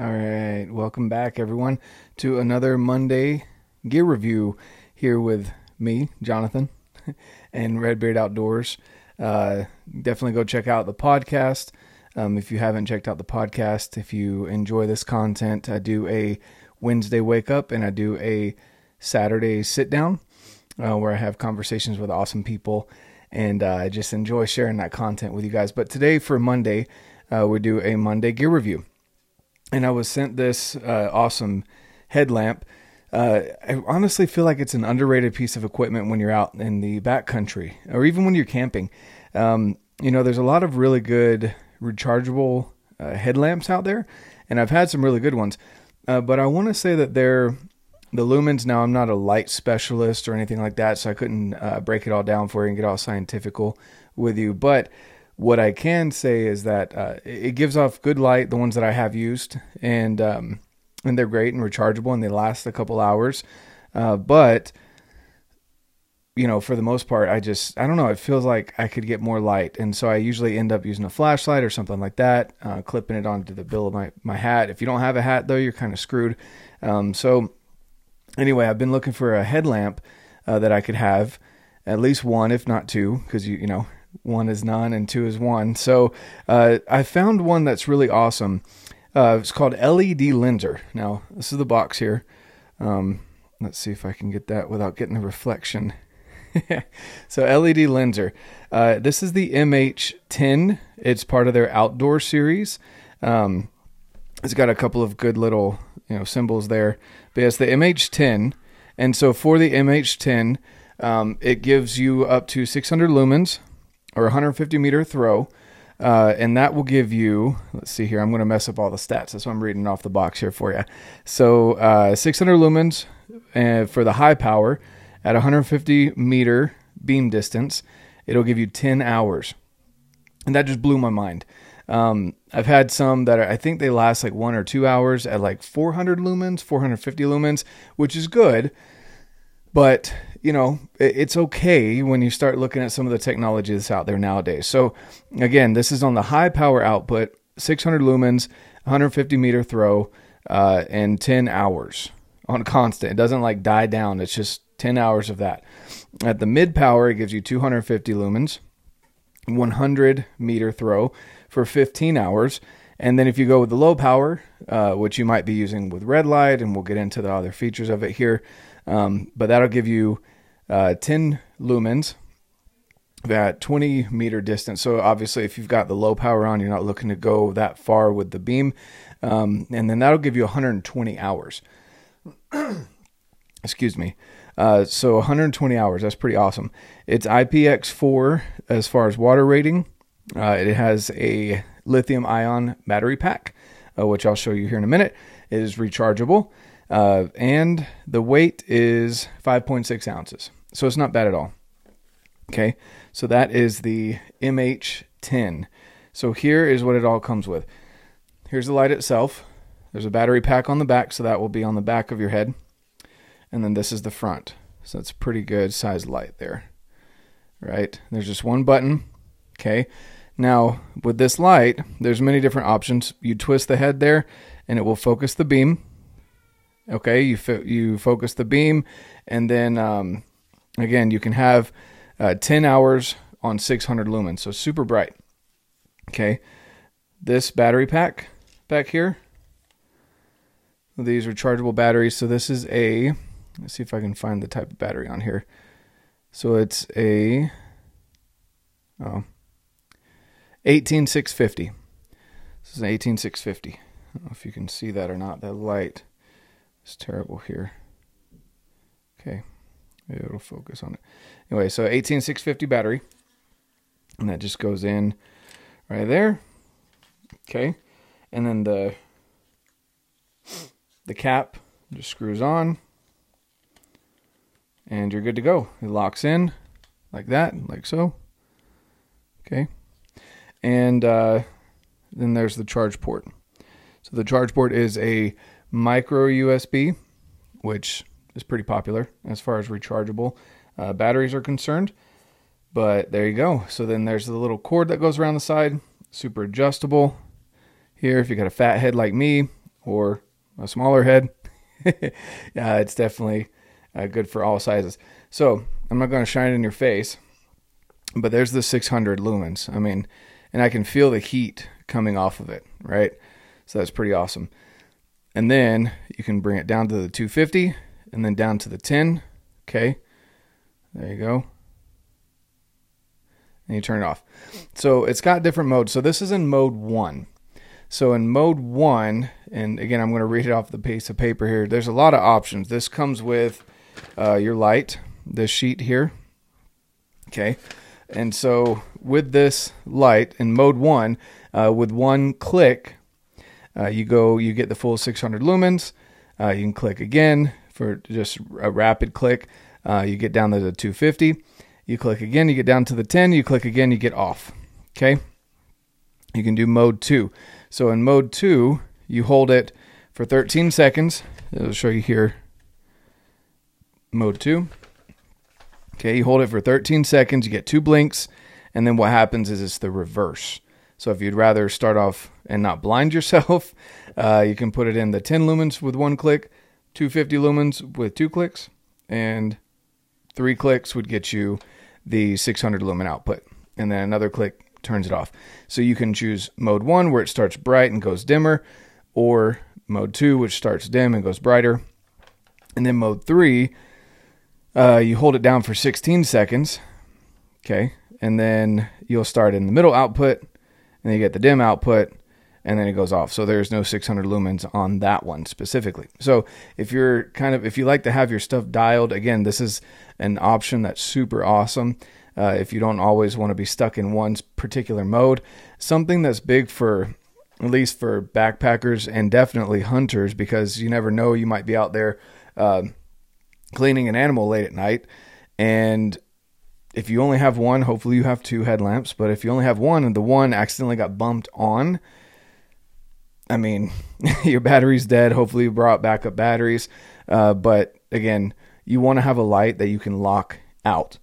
All right, welcome back, everyone, to another Monday gear review here with me, Jonathan, and Redbeard Outdoors. Uh, definitely go check out the podcast. Um, if you haven't checked out the podcast, if you enjoy this content, I do a Wednesday wake up and I do a Saturday sit down uh, where I have conversations with awesome people. And uh, I just enjoy sharing that content with you guys. But today, for Monday, uh, we do a Monday gear review and I was sent this uh, awesome headlamp. Uh, I honestly feel like it's an underrated piece of equipment when you're out in the backcountry or even when you're camping. Um, you know, there's a lot of really good rechargeable uh, headlamps out there, and I've had some really good ones. Uh, but I want to say that they're the lumens. Now, I'm not a light specialist or anything like that, so I couldn't uh, break it all down for you and get all scientifical with you. But what I can say is that uh, it gives off good light, the ones that I have used, and um, and they're great and rechargeable, and they last a couple hours. Uh, but you know, for the most part, I just I don't know. It feels like I could get more light, and so I usually end up using a flashlight or something like that, uh, clipping it onto the bill of my my hat. If you don't have a hat though, you're kind of screwed. Um, so anyway, I've been looking for a headlamp uh, that I could have at least one, if not two, because you you know one is none and two is one. So uh, I found one that's really awesome. Uh, it's called LED Lenser. Now this is the box here. Um, let's see if I can get that without getting a reflection. so LED Lenser. Uh, this is the MH10. It's part of their outdoor series. Um, it's got a couple of good little you know symbols there, but it's the MH10. And so for the MH10, um, it gives you up to 600 lumens or 150 meter throw. Uh, and that will give you, let's see here, I'm going to mess up all the stats. That's why I'm reading off the box here for you. So uh, 600 lumens uh, for the high power at 150 meter beam distance. It'll give you 10 hours. And that just blew my mind. Um, I've had some that are, I think they last like one or two hours at like 400 lumens, 450 lumens, which is good. But you know, it's okay when you start looking at some of the technology that's out there nowadays. So, again, this is on the high power output, 600 lumens, 150 meter throw, uh, and 10 hours on constant. It doesn't like die down, it's just 10 hours of that. At the mid power, it gives you 250 lumens, 100 meter throw for 15 hours. And then if you go with the low power, uh, which you might be using with red light, and we'll get into the other features of it here, um, but that'll give you uh, 10 lumens at 20 meter distance. So obviously, if you've got the low power on, you're not looking to go that far with the beam, um, and then that'll give you 120 hours. Excuse me. Uh, so 120 hours. That's pretty awesome. It's IPX4 as far as water rating. Uh, it has a lithium ion battery pack, uh, which I'll show you here in a minute. It is rechargeable, uh, and the weight is 5.6 ounces. So it's not bad at all. Okay, so that is the MH10. So here is what it all comes with. Here's the light itself. There's a battery pack on the back, so that will be on the back of your head. And then this is the front. So it's a pretty good size light there. Right? There's just one button. Okay. Now, with this light, there's many different options. You twist the head there and it will focus the beam. Okay, you fo- you focus the beam and then um, Again, you can have uh, 10 hours on 600 lumens, so super bright. Okay, this battery pack back here, these rechargeable batteries. So this is a, let's see if I can find the type of battery on here. So it's a, oh, 18650. This is an 18650. I don't know if you can see that or not. That light is terrible here. Okay. It'll focus on it. Anyway, so 18650 battery. And that just goes in right there. Okay. And then the the cap just screws on. And you're good to go. It locks in like that, like so. Okay. And uh, then there's the charge port. So the charge port is a micro USB, which is pretty popular as far as rechargeable uh, batteries are concerned. But there you go. So then there's the little cord that goes around the side, super adjustable. Here, if you got a fat head like me, or a smaller head, yeah, it's definitely uh, good for all sizes. So I'm not going to shine it in your face, but there's the 600 lumens. I mean, and I can feel the heat coming off of it, right? So that's pretty awesome. And then you can bring it down to the 250 and then down to the 10. Okay. There you go. And you turn it off. So it's got different modes. So this is in mode one. So in mode one, and again, I'm going to read it off the piece of paper here. There's a lot of options. This comes with uh, your light, this sheet here. Okay. And so with this light in mode one, uh, with one click, uh, you go, you get the full 600 lumens. Uh, you can click again for just a rapid click. Uh, you get down to the 250. You click again, you get down to the 10. You click again, you get off. Okay. You can do mode two. So in mode two, you hold it for 13 seconds. It'll show you here. Mode two. Okay, you hold it for 13 seconds, you get two blinks, and then what happens is it's the reverse. So if you'd rather start off and not blind yourself, uh, you can put it in the 10 lumens with one click, 250 lumens with two clicks, and three clicks would get you the 600 lumen output. And then another click turns it off. So you can choose mode one where it starts bright and goes dimmer, or mode two, which starts dim and goes brighter. And then mode three, uh, you hold it down for 16 seconds. Okay. And then you'll start in the middle output, and you get the dim output, and then it goes off. So there's no 600 lumens on that one specifically. So if you're kind of, if you like to have your stuff dialed, again, this is an option that's super awesome. Uh, if you don't always want to be stuck in one particular mode, something that's big for at least for backpackers and definitely hunters because you never know you might be out there uh, cleaning an animal late at night and if you only have one hopefully you have two headlamps but if you only have one and the one accidentally got bumped on i mean your battery's dead. Hopefully you brought backup batteries. Uh, but again you want to have a light that you can lock out.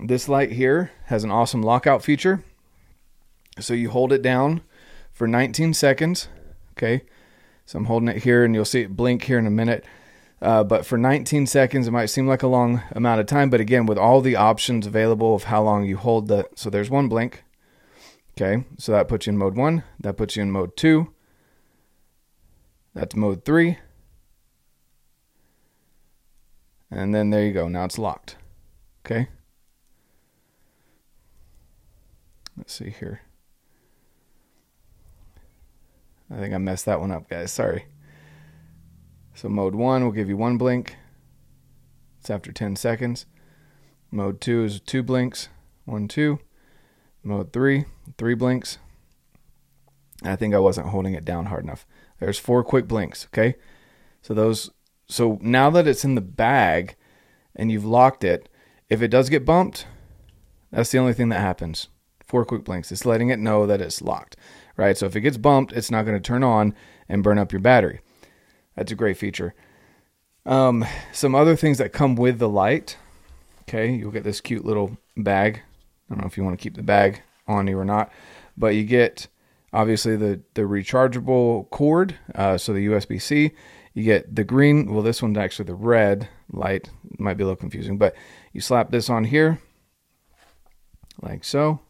This light here has an awesome lockout feature. So you hold it down for 19 seconds okay? So i'm holding it here and you'll see it blink here in a minute uh, but for 19 seconds, it might seem like a long amount of time. But again, with all the options available of how long you hold the, so there's one blink. Okay, so that puts you in mode one. That puts you in mode two. That's mode three. And then there you go. Now it's locked. Okay. Let's see here. I think I messed that one up, guys. Sorry. So mode one will give you one blink. It's after 10 seconds. Mode two is two blinks. One, two. Mode three, three blinks. I think I wasn't holding it down hard enough. There's four quick blinks, okay? So those so now that it's in the bag and you've locked it, if it does get bumped, that's the only thing that happens. Four quick blinks. It's letting it know that it's locked, right? So if it gets bumped, it's not going to turn on and burn up your battery. That's a great feature. Um, some other things that come with the light. Okay, you'll get this cute little bag. I don't know if you want to keep the bag on you or not, but you get obviously the the rechargeable cord, uh, so the USB C. You get the green. Well, this one's actually the red light. Might be a little confusing, but you slap this on here, like so.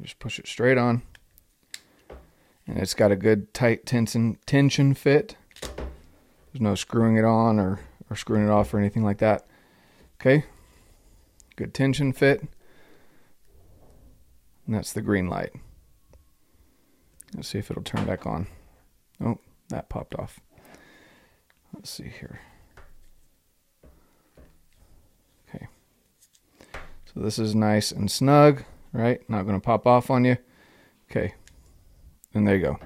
Just push it straight on and it's got a good tight tension tension fit. There's no screwing it on or, or screwing it off or anything like that. Okay, good tension fit. And that's the green light. Let's see if it'll turn back on. Oh, that popped off. Let's see here. Okay. So this is nice and snug, right? Not going to pop off on you. Okay. And there you go.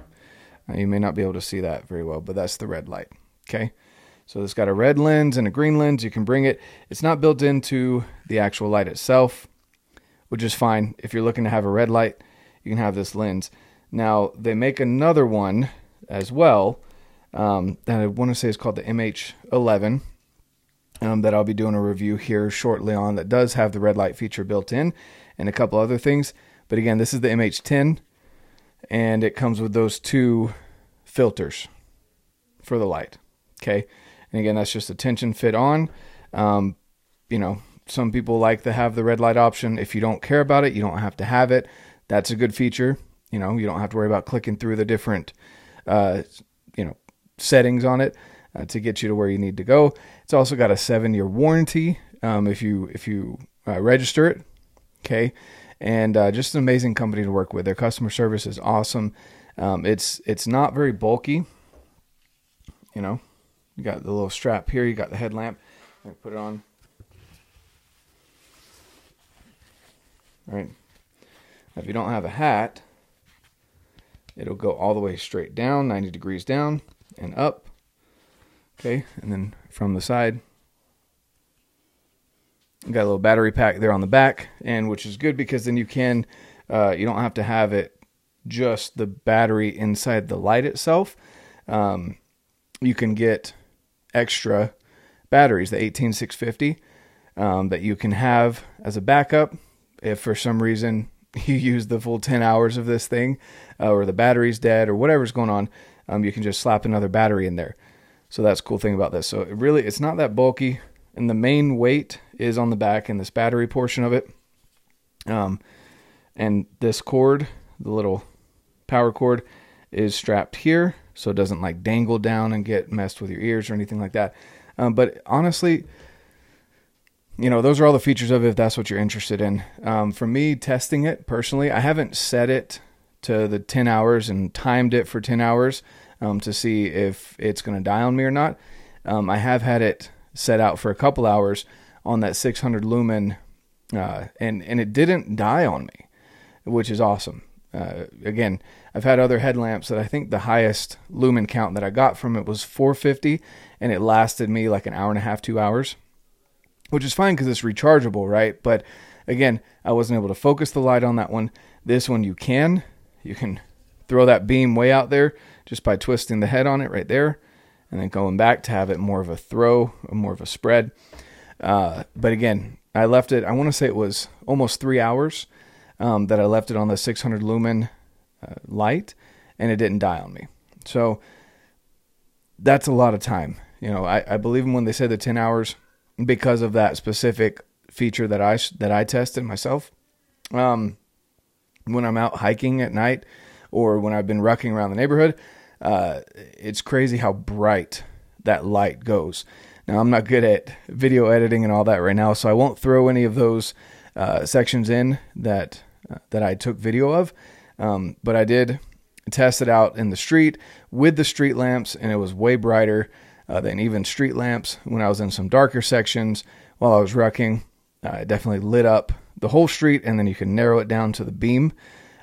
Now, you may not be able to see that very well, but that's the red light. Okay. So it's got a red lens and a green lens. You can bring it. It's not built into the actual light itself, which is fine. If you're looking to have a red light, you can have this lens. Now, they make another one as well um, that I want to say is called the MH11 um, that I'll be doing a review here shortly on that does have the red light feature built in and a couple other things. But again, this is the MH10 and it comes with those two filters for the light. Okay. And again, that's just a tension fit on. Um, you know, some people like to have the red light option. If you don't care about it, you don't have to have it. That's a good feature. You know, you don't have to worry about clicking through the different, uh, you know, settings on it uh, to get you to where you need to go. It's also got a seven year warranty um, if you if you uh, register it. Okay, and uh, just an amazing company to work with. Their customer service is awesome. Um, it's it's not very bulky. You know, you got the little strap here. You got the headlamp. Put it on. All right. Now, if you don't have a hat, it'll go all the way straight down, 90 degrees down and up. Okay, and then from the side, got a little battery pack there on the back, and which is good because then you can, uh, you don't have to have it just the battery inside the light itself. Um, you can get extra batteries, the 18650, um, that you can have as a backup if for some reason you use the full 10 hours of this thing uh, or the battery's dead or whatever's going on um, you can just slap another battery in there. So that's cool thing about this. So it really, it's not that bulky, and the main weight is on the back and this battery portion of it. Um, and this cord, the little power cord, is strapped here, so it doesn't like dangle down and get messed with your ears or anything like that. Um, but honestly, you know, those are all the features of it if that's what you're interested in. Um, for me, testing it personally, I haven't set it to the 10 hours and timed it for 10 hours um, to see if it's going to die on me or not. Um, I have had it set out for a couple hours on that 600 lumen, uh, and and it didn't die on me, which is awesome. Uh, again, I've had other headlamps that I think the highest lumen count that I got from it was 450, and it lasted me like an hour and a half, two hours, which is fine because it's rechargeable, right? But again, I wasn't able to focus the light on that one. This one you can, you can throw that beam way out there just by twisting the head on it right there and then going back to have it more of a throw, more of a spread. Uh, but again, I left it, I want to say it was almost three hours um, that I left it on the 600 lumen uh, light and it didn't die on me. So that's a lot of time. You know, I, I believe them when they say the 10 hours because of that specific feature that I, that I tested myself. Um, when I'm out hiking at night or when I've been rucking around the neighborhood, uh, it's crazy how bright that light goes. Now, I'm not good at video editing and all that right now, so I won't throw any of those uh, sections in that uh, that I took video of. Um, but I did test it out in the street with the street lamps, and it was way brighter uh, than even street lamps. When I was in some darker sections while I was rucking, uh, it definitely lit up the whole street, and then you can narrow it down to the beam.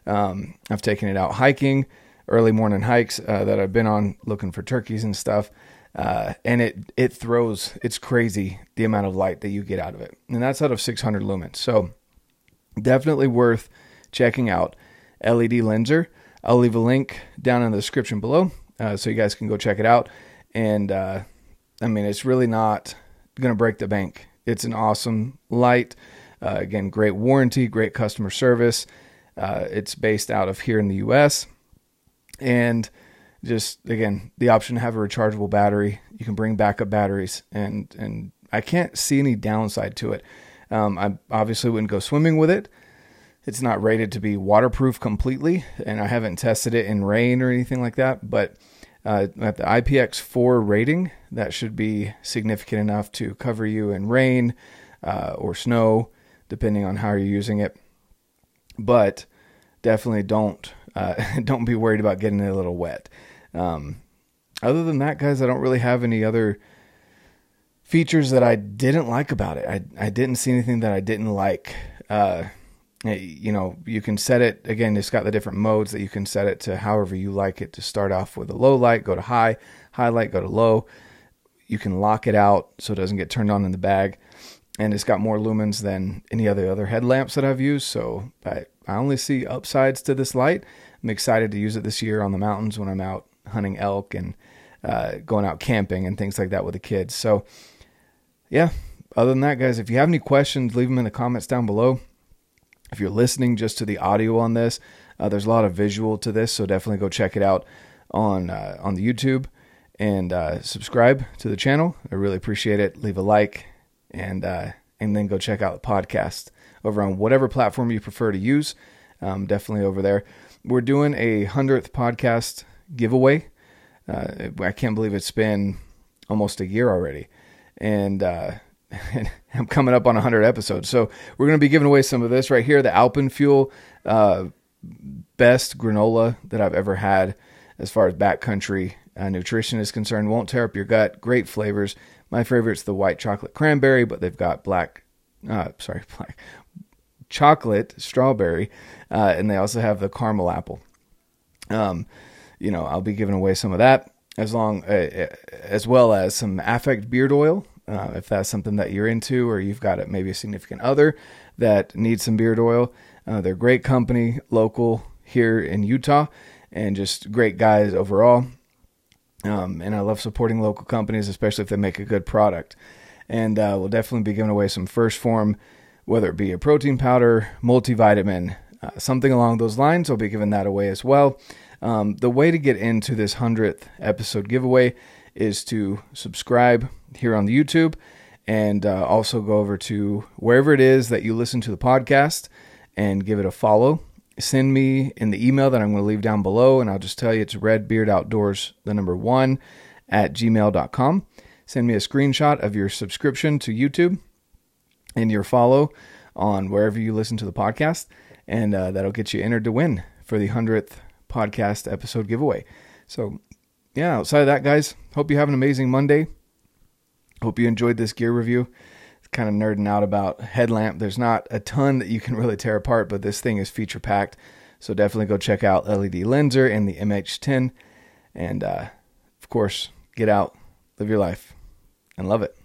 Um, I've taken it out hiking, early morning hikes uh, that I've been on, looking for turkeys and stuff. Uh, and it it throws. It's crazy the amount of light that you get out of it, and that's out of 600 lumens. So definitely worth checking out. LED Lenser. I'll leave a link down in the description below, uh, so you guys can go check it out. And uh, I mean, it's really not to break the bank. It's an awesome light. Uh, again, great warranty, great customer service. Uh, it's based out of here in the U.S. and just again the option to have a rechargeable battery. You can bring backup batteries, and and I can't see any downside to it. Um, I obviously wouldn't go swimming with it. It's not rated to be waterproof completely, and I haven't tested it in rain or anything like that. But uh, at the IPX4 rating, that should be significant enough to cover you in rain uh, or snow depending on how you're using it. But definitely don't uh, don't be worried about getting it a little wet. Um, other than that, guys, I don't really have any other features that I didn't like about it. I I didn't see anything that I didn't like. Uh, you know, you can set it again. It's got the different modes that you can set it to however you like it to start off with a low light, go to high, high light, go to low. You can lock it out so it doesn't get turned on in the bag and it's got more lumens than any other other headlamps that I've used. So I, I only see upsides to this light. I'm excited to use it this year on the mountains when I'm out hunting elk and uh, going out camping and things like that with the kids. So yeah, other than that, guys, if you have any questions, leave them in the comments down below. If you're listening just to the audio on this, uh, there's a lot of visual to this, so definitely go check it out on uh, on the YouTube and uh, subscribe to the channel. I really appreciate it. Leave a like and uh, and then go check out the podcast over on whatever platform you prefer to use. Um, definitely over there. We're doing a hundredth podcast giveaway. Uh, I can't believe it's been almost a year already, and uh, I'm coming up on 100 episodes. So we're going to be giving away some of this right here, the Alpenfuel uh, best granola that I've ever had as far as backcountry uh, nutrition is concerned. Won't tear up your gut. Great flavors. My favorite's the white chocolate cranberry, but they've got black, uh, sorry, black chocolate strawberry, uh, and they also have the caramel apple. Um, you know, I'll be giving away some of that as long uh, as well as some affect beard oil uh, if that's something that you're into or you've got a, maybe a significant other that needs some beard oil. Uh, they're a great company, local here in Utah, and just great guys overall. Um, and I love supporting local companies, especially if they make a good product. And uh, we'll definitely be giving away some 1st Phorm, whether it be a protein powder, multivitamin, uh, something along those lines. I'll be giving that away as well. Um, the way to get into this 100th episode giveaway is to subscribe here on the YouTube and uh, also go over to wherever it is that you listen to the podcast and give it a follow. Send me in the email that I'm going to leave down below, and I'll just tell you it's redbeardoutdoors, the number one, at gmail.com. Send me a screenshot of your subscription to YouTube and your follow on wherever you listen to the podcast, and uh, that'll get you entered to win for the 100th podcast episode giveaway. So yeah, outside of that, guys, hope you have an amazing Monday. Hope you enjoyed this gear review. Kind of nerding out about headlamp. There's not a ton that you can really tear apart, but this thing is feature packed. So definitely go check out LED Lenser and the MH10. And uh, of course, get out, live your life, and love it.